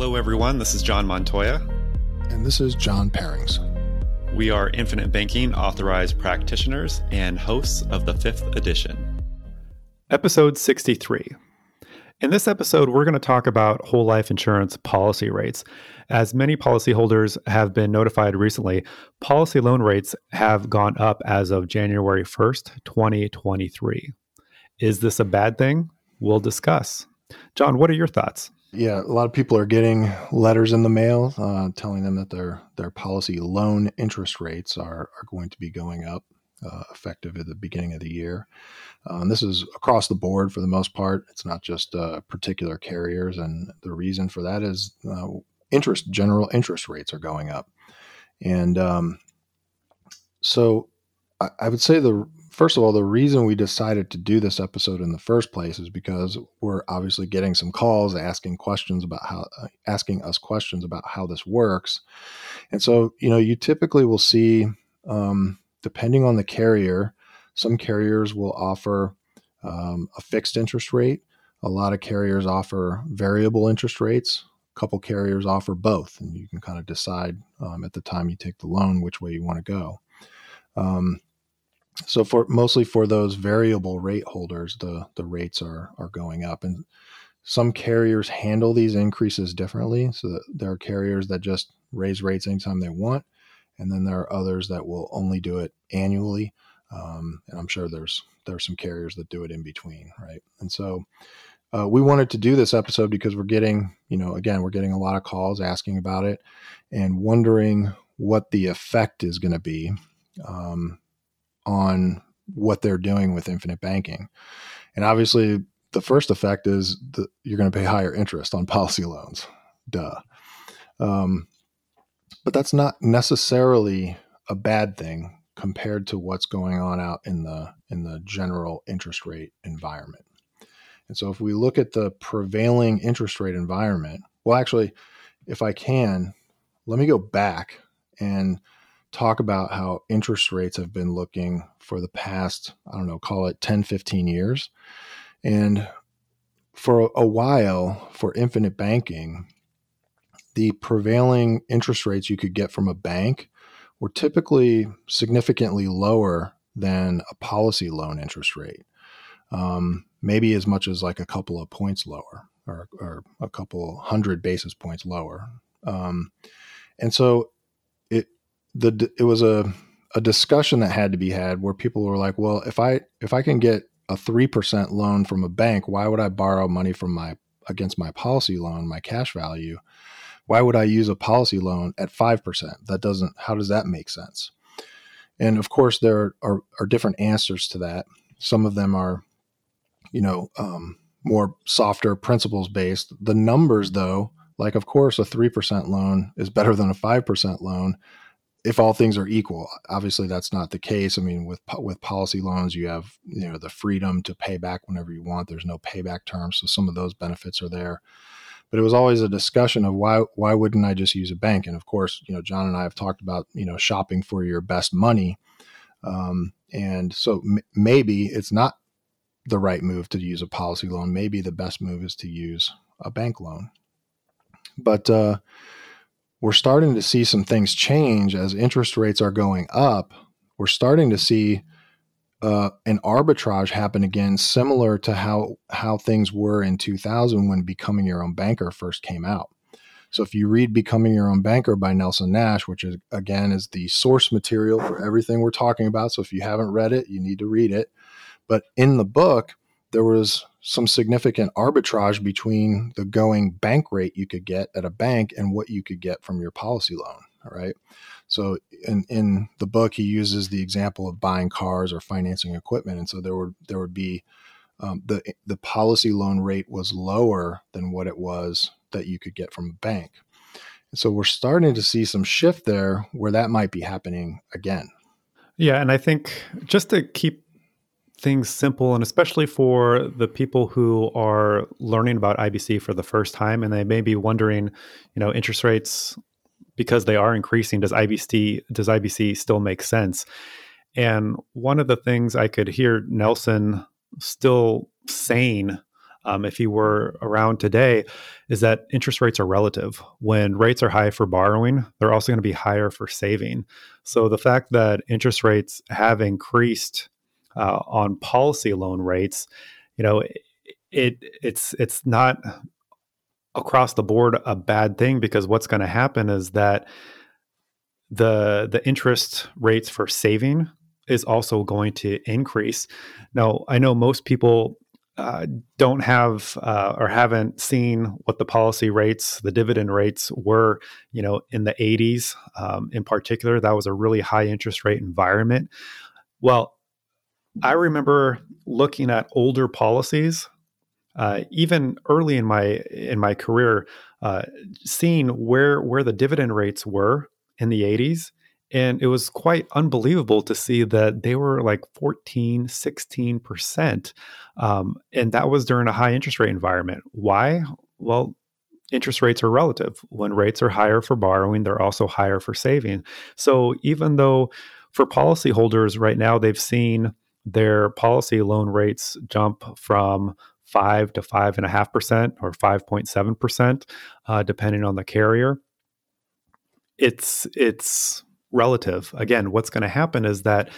Hello, everyone. This is John Montoya. And this is John Perrings. We are Infinite Banking authorized practitioners and hosts of the fifth edition. Episode 63. In this episode, we're going to talk about whole life insurance policy rates. As many policyholders have been notified recently, policy loan rates have gone up as of January 1st, 2023. Is this a bad thing? We'll discuss. John, what are your thoughts? Yeah, a lot of people are getting letters in the mail uh, telling them that their their policy loan interest rates are are going to be going up, uh, effective at the beginning of the year. Um, this is across the board for the most part. It's not just uh, particular carriers, and the reason for that is uh, interest general interest rates are going up, and um, so I, I would say the first of all, the reason we decided to do this episode in the first place is because we're obviously getting some calls asking questions about how uh, asking us questions about how this works. And so, you know, you typically will see, um, depending on the carrier, some carriers will offer um, a fixed interest rate. A lot of carriers offer variable interest rates. A couple carriers offer both, and you can kind of decide um, at the time you take the loan which way you want to go. Um, so for mostly for those variable rate holders, the the rates are are going up, and some carriers handle these increases differently. So there are carriers that just raise rates anytime they want, and then there are others that will only do it annually. Um, and I'm sure there's there's some carriers that do it in between, right? And so uh, we wanted to do this episode because we're getting, you know, again, we're getting a lot of calls asking about it and wondering what the effect is going to be. Um, on what they're doing with infinite banking. And obviously, the first effect is that you're going to pay higher interest on policy loans. Duh. Um, but that's not necessarily a bad thing compared to what's going on out in the in the general interest rate environment. And so if we look at the prevailing interest rate environment, well actually if I can, let me go back and talk about how interest rates have been looking for the past, I don't know, call it 10, 15 years. And for a while, for infinite banking, the prevailing interest rates you could get from a bank were typically significantly lower than a policy loan interest rate, um, maybe as much as like a couple of points lower or, or a couple hundred basis points lower. Um, and so the it was a a discussion that had to be had where people were like, well, if I if I can get a three percent loan from a bank, why would I borrow money from my against my policy loan, my cash value? Why would I use a policy loan at five percent? That doesn't. How does that make sense? And of course, there are, are different answers to that. Some of them are, you know, um, more softer principles based. The numbers, though, like of course, a three percent loan is better than a five percent loan if all things are equal. Obviously, that's not the case. I mean, with with policy loans, you have you know the freedom to pay back whenever you want. There's no payback terms, so some of those benefits are there. But it was always a discussion of why why wouldn't I just use a bank? And of course, you know, John and I have talked about you know shopping for your best money, um, and so m- maybe it's not the right move to use a policy loan. Maybe the best move is to use a bank loan. But uh, we're starting to see some things change as interest rates are going up. We're starting to see uh, an arbitrage happen again, similar to how how things were in 2000 when Becoming Your Own Banker first came out. So if you read Becoming Your Own Banker by Nelson Nash, which is again is the source material for everything we're talking about, so if you haven't read it, you need to read it. But in the book, there was some significant arbitrage between the going bank rate you could get at a bank and what you could get from your policy loan. All right. So in, in the book, he uses the example of buying cars or financing equipment. And so there would there would be um, the the policy loan rate was lower than what it was that you could get from a bank. so we're starting to see some shift there where that might be happening again. Yeah, and I think just to keep things simple and especially for the people who are learning about IBC for the first time and they may be wondering, you know, interest rates because they are increasing does IBC does IBC still make sense? And one of the things I could hear Nelson still saying um, if he were around today, is that interest rates are relative. When rates are high for borrowing, they're also going to be higher for saving. So the fact that interest rates have increased uh, on policy loan rates, you know, it it's it's not across the board a bad thing because what's going to happen is that the the interest rates for saving is also going to increase. Now, I know most people uh, don't have uh, or haven't seen what the policy rates, the dividend rates were, you know, in the 80s um, in particular. That was a really high interest rate environment. Well, I remember looking at older policies uh, even early in my in my career, uh, seeing where where the dividend rates were in the 80s and it was quite unbelievable to see that they were like 14 16% um, and that was during a high interest rate environment. Why? Well interest rates are relative. When rates are higher for borrowing they're also higher for saving. So even though for policyholders right now they've seen their policy loan rates jump from five to five and a half percent or 5.7 percent, uh, depending on the carrier. It's it's relative. Again, what's going to happen is that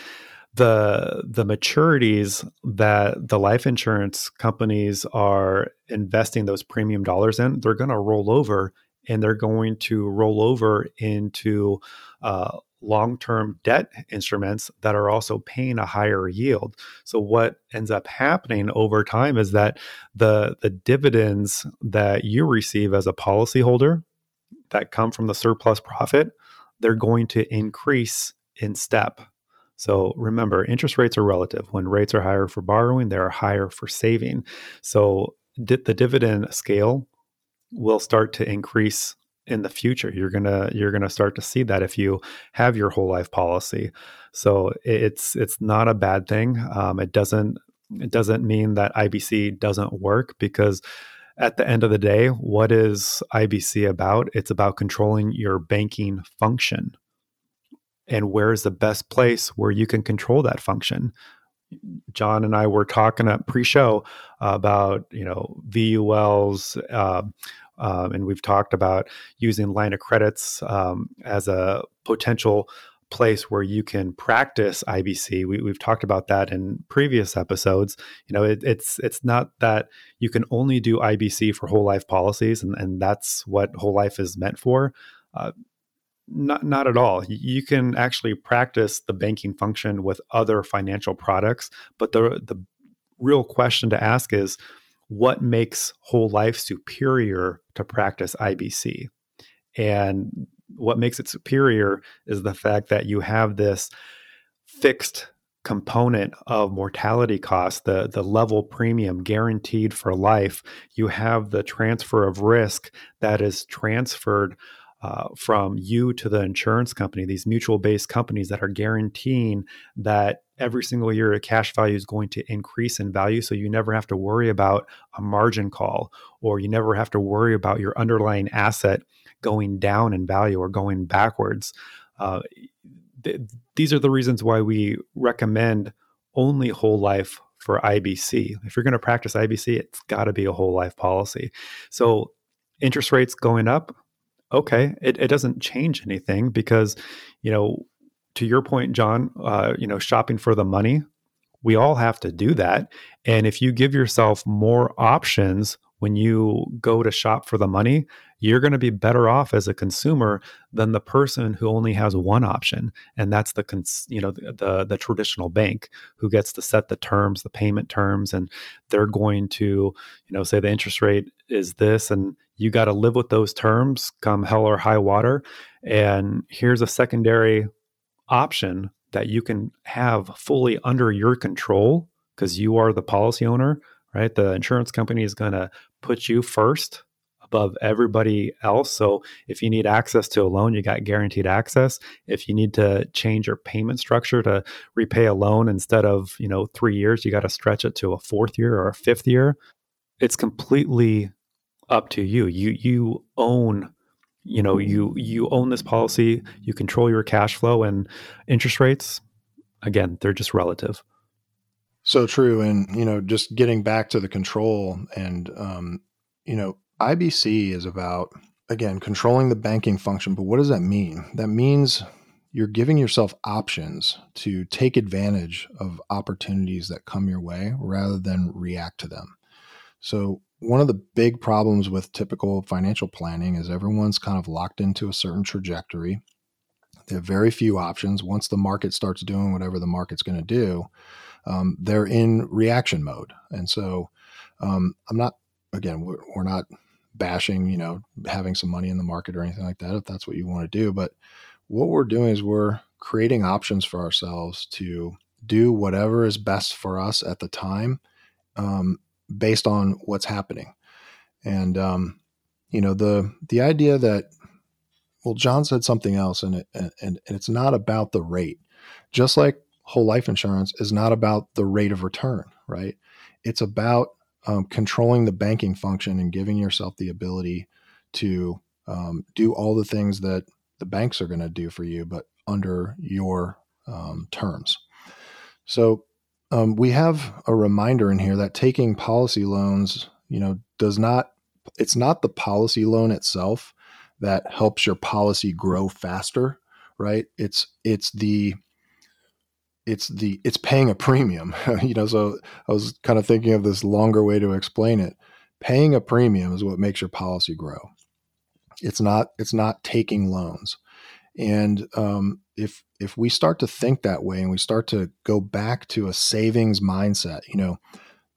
the the maturities that the life insurance companies are investing those premium dollars in, they're going to roll over and they're going to roll over into uh, long term debt instruments that are also paying a higher yield. So what ends up happening over time is that the the dividends that you receive as a policyholder that come from the surplus profit, they're going to increase in step. So remember, interest rates are relative. When rates are higher for borrowing, they are higher for saving. So the dividend scale will start to increase in the future you're gonna you're gonna start to see that if you have your whole life policy. So it's it's not a bad thing. Um, it doesn't it doesn't mean that ibc doesn't work because at the end of the day what is ibc about? It's about controlling your banking function. And where is the best place where you can control that function? John and I were talking at pre-show about you know VULs, uh, um, and we've talked about using line of credits um, as a potential place where you can practice IBC. We, have talked about that in previous episodes. You know, it, it's it's not that you can only do IBC for whole life policies, and, and that's what whole life is meant for. Uh, not not at all. You can actually practice the banking function with other financial products, but the the real question to ask is what makes whole life superior to practice IBC. And what makes it superior is the fact that you have this fixed component of mortality cost, the, the level premium guaranteed for life. You have the transfer of risk that is transferred uh, from you to the insurance company, these mutual based companies that are guaranteeing that every single year a cash value is going to increase in value. So you never have to worry about a margin call or you never have to worry about your underlying asset going down in value or going backwards. Uh, th- these are the reasons why we recommend only whole life for IBC. If you're going to practice IBC, it's got to be a whole life policy. So interest rates going up, okay, it, it doesn't change anything because, you know, to your point, John, uh, you know, shopping for the money, we all have to do that. And if you give yourself more options when you go to shop for the money, you're going to be better off as a consumer than the person who only has one option, and that's the cons- you know the, the, the traditional bank who gets to set the terms, the payment terms, and they're going to you know say the interest rate is this, and you got to live with those terms come hell or high water. And here's a secondary option that you can have fully under your control because you are the policy owner, right? The insurance company is going to put you first above everybody else. So if you need access to a loan, you got guaranteed access. If you need to change your payment structure to repay a loan instead of, you know, 3 years, you got to stretch it to a fourth year or a fifth year. It's completely up to you. You you own you know you you own this policy you control your cash flow and interest rates again they're just relative So true. And, you know, just getting back to the control and, um, you know, IBC is about, again, controlling the banking function. But what does that mean? That means you're giving yourself options to take advantage of opportunities that come your way rather than react to them. So, one of the big problems with typical financial planning is everyone's kind of locked into a certain trajectory. They have very few options. Once the market starts doing whatever the market's going to do, um, they're in reaction mode. And so, um, I'm not, again, we're, we're not bashing, you know, having some money in the market or anything like that, if that's what you want to do. But what we're doing is we're creating options for ourselves to do whatever is best for us at the time um, based on what's happening and um, you know the the idea that well john said something else and, it, and, and it's not about the rate just like whole life insurance is not about the rate of return right it's about um, controlling the banking function and giving yourself the ability to um, do all the things that the banks are going to do for you, but under your um, terms. So um, we have a reminder in here that taking policy loans, you know, does not. It's not the policy loan itself that helps your policy grow faster, right? It's it's the it's the it's paying a premium you know so i was kind of thinking of this longer way to explain it paying a premium is what makes your policy grow it's not it's not taking loans. And um, if if we start to think that way and we start to go back to a savings mindset, you know,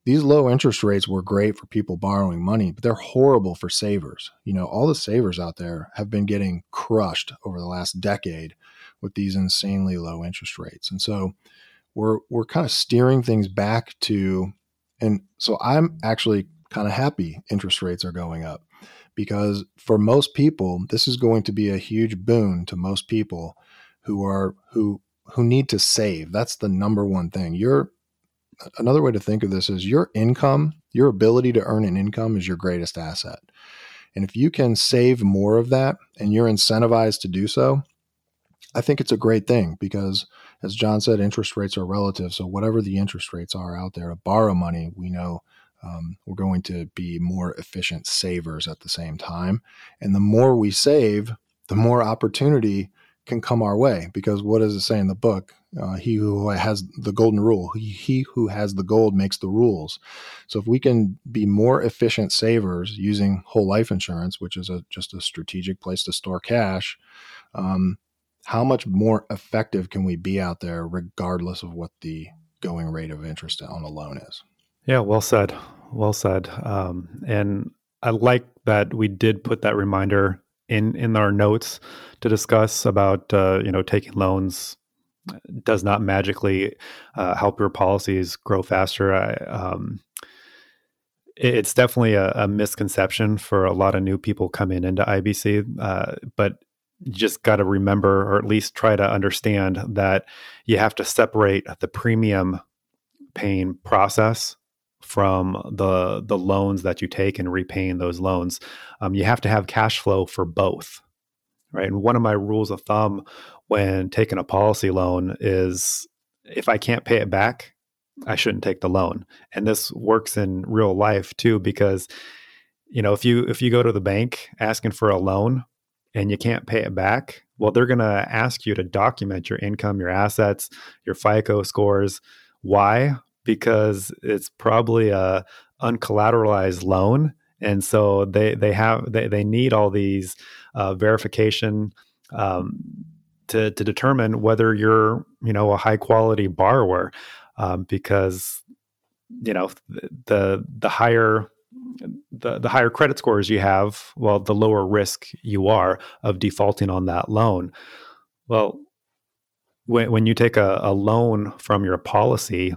these low interest rates were great for people borrowing money, but they're horrible for savers. You know, all the savers out there have been getting crushed over the last decade with these insanely low interest rates. And so we're we're kind of steering things back to and so I'm actually kind of happy interest rates are going up because for most people this is going to be a huge boon to most people who are who who need to save. That's the number one thing. Your another way to think of this is your income your ability to earn an income is your greatest asset. And if you can save more of that and you're incentivized to do so i think it's a great thing because as john said interest rates are relative so whatever the interest rates are out there to borrow money we know um, we're going to be more efficient savers at the same time. And the more we save, the more opportunity can come our way. Because what does it say in the book? Uh, he who has the golden rule, he, he who has the gold makes the rules. So if we can be more efficient savers using whole life insurance, which is a, just a strategic place to store cash, um, how much more effective can we be out there, regardless of what the going rate of interest on a loan is? Yeah, well said. Well said. Um, and I like that we did put that reminder in in our notes to discuss about uh, you know taking loans does not magically uh, help your policies grow faster. I, um, it's definitely a, a, misconception for a lot of new people coming into IBC, uh, but you just got to remember, or at least try to understand, that you have to separate the premium paying process from the the loans that you take and repaying those loans. Um, you have to have cash flow for both, right? And one of my rules of thumb when taking a policy loan is if I can't pay it back, I shouldn't take the loan. And this works in real life too because you know if you if you go to the bank asking for a loan and you can't pay it back, well they're going to ask you to document your income, your assets, your FICO scores. Why? because it's probably a uncollateralized loan and so they they have they, they need all these uh, verification um, to to determine whether you're you know a high quality borrower um, because you know the the higher the, the higher credit scores you have well the lower risk you are of defaulting on that loan. Well when, when you take a, a loan from your policy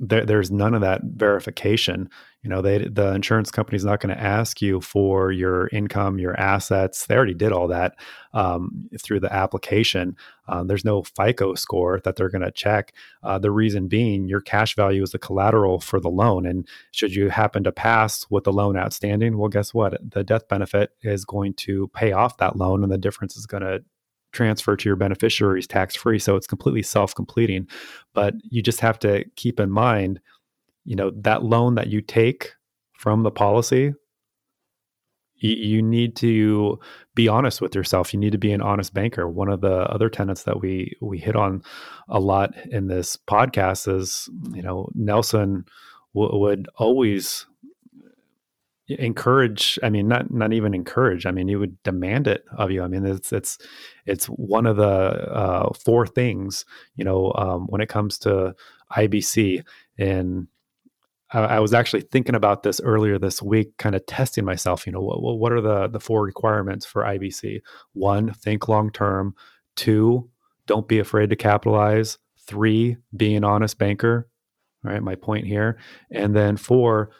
there, there's none of that verification. You know, they, the insurance company is not going to ask you for your income, your assets. They already did all that um, through the application. Um, there's no FICO score that they're going to check. Uh, the reason being, your cash value is the collateral for the loan. And should you happen to pass with the loan outstanding, well, guess what? The death benefit is going to pay off that loan, and the difference is going to transfer to your beneficiaries tax free. So it's completely self completing. But you just have to keep in mind, you know, that loan that you take from the policy, you, you need to be honest with yourself. You need to be an honest banker. One of the other tenets that we we hit on a lot in this podcast is, you know, Nelson w- would always encourage i mean not not even encourage i mean you would demand it of you. I mean it's it's it's one of the uh, four things you know um, when it comes to ibc and I, I, was actually thinking about this earlier this week kind of testing myself you know what, what are the the four requirements for ibc one think long term. Two don't be afraid to capitalize. Three be an honest banker right? My point here. And then four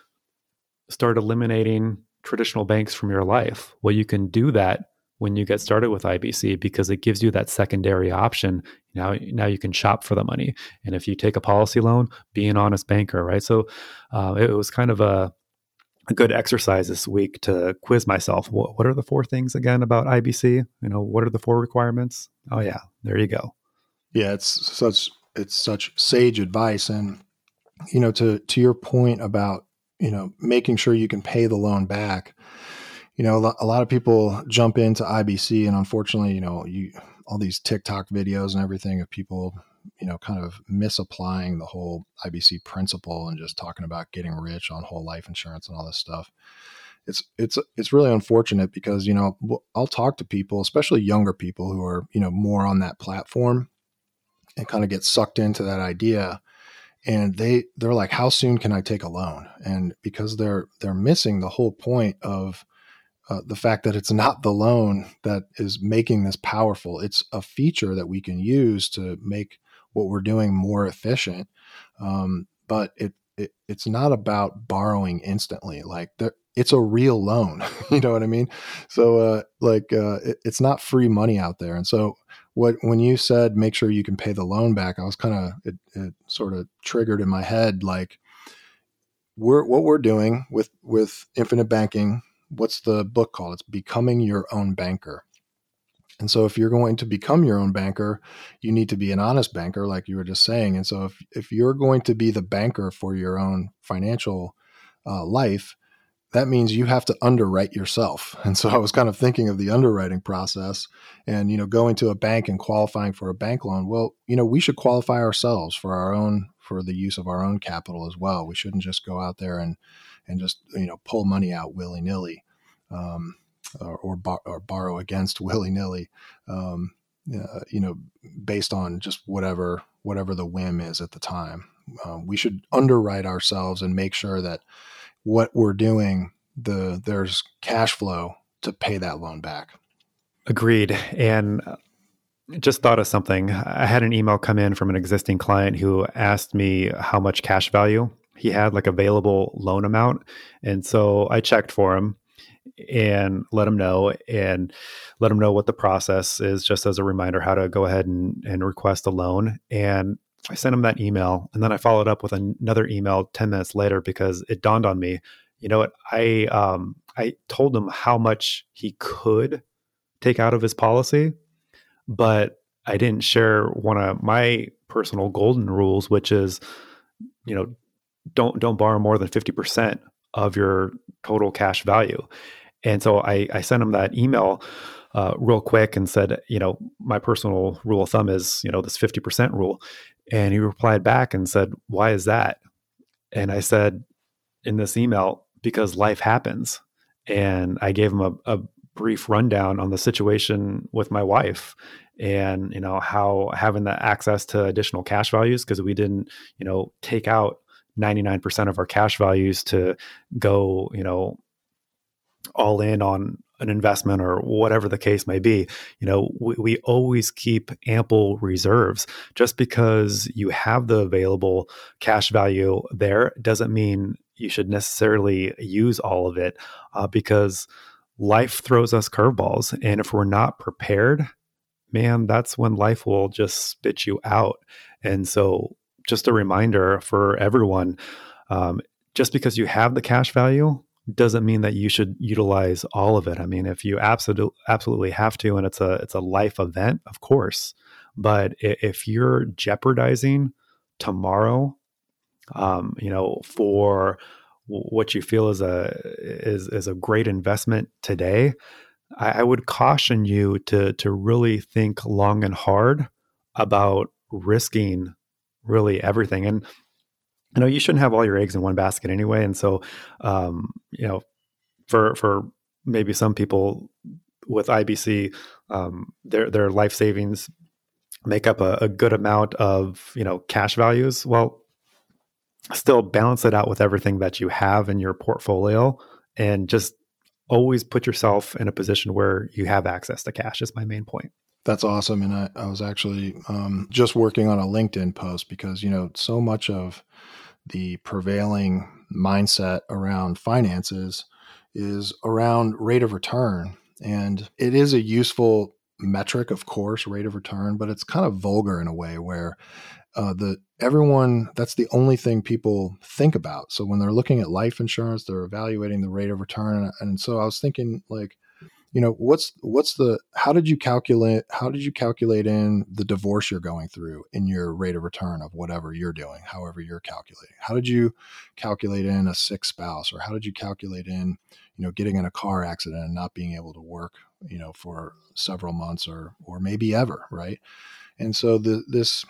start eliminating traditional banks from your life. Well, you can do that when you get started with IBC because it gives you that secondary option. Now, now you can shop for the money. And if you take a policy loan, be an honest banker, right? So uh, it was kind of a, a good exercise this week to quiz myself. What, what are the four things again about IBC? You know, what are the four requirements? Oh yeah, there you go. Yeah, it's such it's such sage advice, and you know, to to your point about you know, making sure you can pay the loan back. You know, a lot of people jump into IBC, and unfortunately, you know, you all these TikTok videos and everything of people, you know, kind of misapplying the whole IBC principle and just talking about getting rich on whole life insurance and all this stuff. It's it's it's really unfortunate because you know I'll talk to people, especially younger people who are you know more on that platform, and kind of get sucked into that idea and they they're like how soon can i take a loan? And because they're they're missing the whole point of uh, the fact that it's not the loan that is making this powerful it's a feature that we can use to make what we're doing more efficient. Um, but it, it it's not about borrowing instantly like there, it's a real loan you know what i mean? So uh, like uh, it, it's not free money out there. And so what when you said make sure you can pay the loan back, I was kind of it, it sort of triggered in my head like we're what we're doing with with infinite banking. What's the book called? It's becoming your own banker. And so if you're going to become your own banker, you need to be an honest banker, like you were just saying. And so if, if you're going to be the banker for your own financial uh, life, that means you have to underwrite yourself. And so I was kind of thinking of the underwriting process and, you know, going to a bank and qualifying for a bank loan. Well, you know, we should qualify ourselves for our own, for the use of our own capital as well. We shouldn't just go out there and, and just, you know, pull money out willy nilly um, or, or, bar- or, borrow against willy nilly, um, uh, you know, based on just whatever, whatever the whim is at the time. Um, we should underwrite ourselves and make sure that, what we're doing, the there's cash flow to pay that loan back. Agreed. And uh, just thought of something. I had an email come in from an existing client who asked me how much cash value he had, like available loan amount. And so I checked for him and let him know and let him know what the process is, just as a reminder how to go ahead and, and request a loan. And I sent him that email and then I followed up with another email 10 minutes later because it dawned on me, you know what? I um I told him how much he could take out of his policy, but I didn't share one of my personal golden rules, which is, you know, don't don't borrow more than 50% of your total cash value. And so I, I sent him that email uh, real quick and said, you know, my personal rule of thumb is, you know, this 50% rule. And he replied back and said, Why is that? And I said in this email, Because life happens. And I gave him a, a brief rundown on the situation with my wife and you know how having the access to additional cash values because we didn't you know take out 99% of our cash values to go you know all in on an investment or whatever the case may be you know we, we, always keep ample reserves. Just because you have the available cash value there doesn't mean you should necessarily use all of it uh, because life throws us curveballs and if we're not prepared man that's when life will just spit you out. And so just a reminder for everyone um, just because you have the cash value doesn't mean that you should utilize all of it. I mean, if you absolutely absolutely have to, and it's a it's a life event, of course. But if you're jeopardizing tomorrow, um, you know, for what you feel is a is is a great investment today, I, I would caution you to to really think long and hard about risking really everything. And you know, you shouldn't have all your eggs in one basket anyway. And so, um, you know, for for maybe some people with IBC, um, their their life savings make up a, a good amount of you know cash values. Well, still balance it out with everything that you have in your portfolio, and just always put yourself in a position where you have access to cash. Is my main point. That's awesome. And I, I was actually um, just working on a LinkedIn post because, you know, so much of the prevailing mindset around finances is around rate of return. And it is a useful metric, of course, rate of return, but it's kind of vulgar in a way where uh, the everyone that's the only thing people think about. So when they're looking at life insurance, they're evaluating the rate of return. And, and so I was thinking, like, you know what's what's the how did you calculate how did you calculate in the divorce you're going through in your rate of return of whatever you're doing however you're calculating? How did you calculate in a sick spouse or how did you calculate in you know getting in a car accident and not being able to work you know for several months or or maybe ever right? And so the this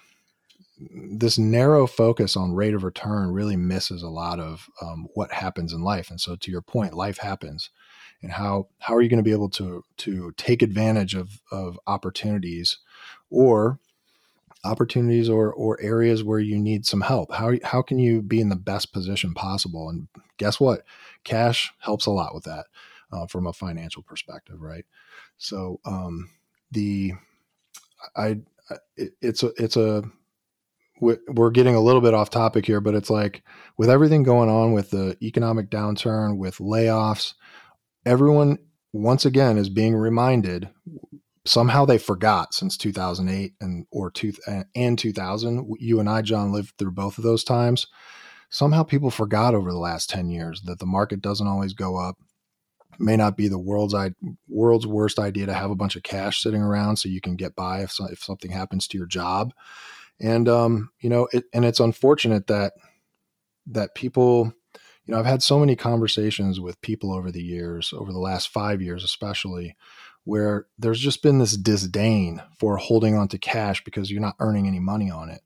this narrow focus on rate of return really misses a lot of um, what happens in life. And so to your point life happens. And how how are you going to be able to to take advantage of of opportunities or opportunities or or areas where you need some help? How how can you be in the best position possible? And guess what? Cash helps a lot with that uh, from a financial perspective right? So um the i it, it's a it's a we're getting a little bit off topic here but it's like with everything going on with the economic downturn with layoffs everyone once again is being reminded somehow they forgot since 2008 and or two and 2000 you and i john lived through both of those times. Somehow people forgot over the last 10 years that the market doesn't always go up. It may not be the world's world's worst idea to have a bunch of cash sitting around so you can get by if, if something happens to your job and um, you know it, and it's unfortunate that that people you know, I've had so many conversations with people over the years, over the last five years especially, where there's just been this disdain for holding on to cash because you're not earning any money on it.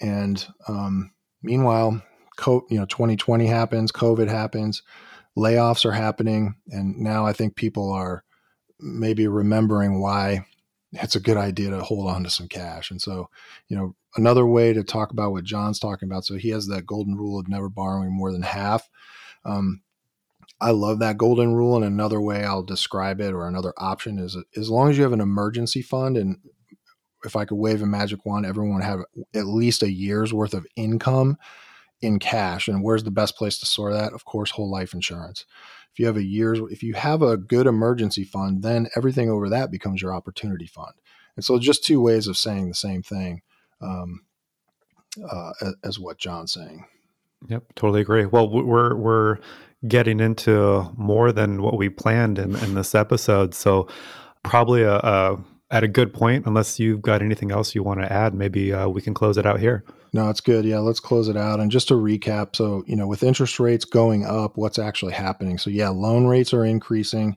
And um, meanwhile, co- you know, 2020 happens, COVID happens, layoffs are happening, and now I think people are maybe remembering why it's a good idea to hold on to some cash. And so, you know, another way to talk about what John's talking about. So he has that golden rule of never borrowing more than half. Um, I love that golden rule. And another way I'll describe it, or another option, is as long as you have an emergency fund, and if I could wave a magic wand, everyone would have at least a year's worth of income in cash. And where's the best place to store that? Of course, whole life insurance. If you have a year's, if you have a good emergency fund, then everything over that becomes your opportunity fund. And so, just two ways of saying the same thing um, uh, as what John's saying. Yep, totally agree. Well, we're we're getting into more than what we planned in, in this episode, so probably a, a at a good point. Unless you've got anything else you want to add, maybe uh, we can close it out here. No, it's good. Yeah, let's close it out. And just to recap, so you know, with interest rates going up, what's actually happening? So yeah, loan rates are increasing,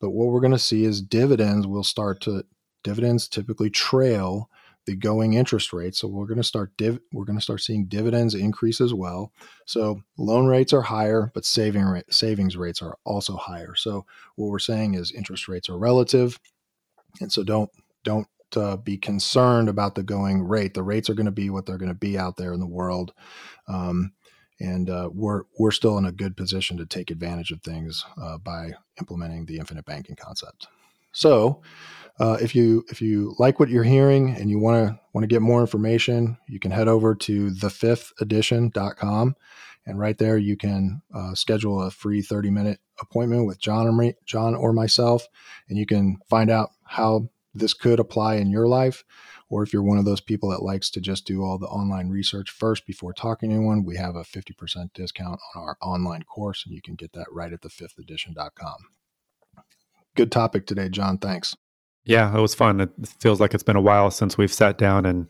but what we're going to see is dividends will start to dividends typically trail the going interest rate. So we're going to start div- we're going to start seeing dividends increase as well. So loan rates are higher, but saving rate, savings rates are also higher. So what we're saying is interest rates are relative, and so don't don't uh, be concerned about the going rate. The rates are going to be what they're going to be out there in the world. Um, and uh, we're we're still in a good position to take advantage of things uh, by implementing the infinite banking concept. So, uh, if you if you like what you're hearing and you want to want to get more information, you can head over to thefifthedition.com, and right there you can uh, schedule a free 30 minute appointment with John or me, John or myself, and you can find out how this could apply in your life. Or if you're one of those people that likes to just do all the online research first before talking to anyone, we have a 50% discount on our online course, and you can get that right at the thefifthedition.com. Good topic today, John. Thanks. Yeah, it was fun. It feels like it's been a while since we've sat down and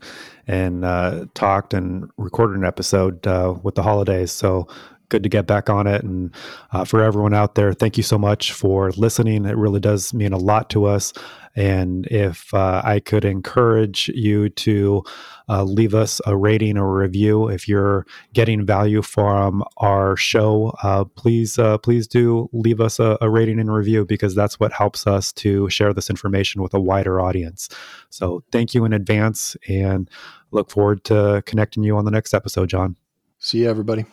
and uh, talked and recorded an episode uh, with the holidays. So good to get back on it. And uh, for everyone out there, thank you so much for listening. It really does mean a lot to us. And if uh, I could encourage you to uh, leave us a rating or review if you're getting value from our show, uh, please uh, please do leave us a, a rating and review because that's what helps us to share this information with a wider audience. So thank you in advance and look forward to connecting you on the next episode, John. See you, everybody.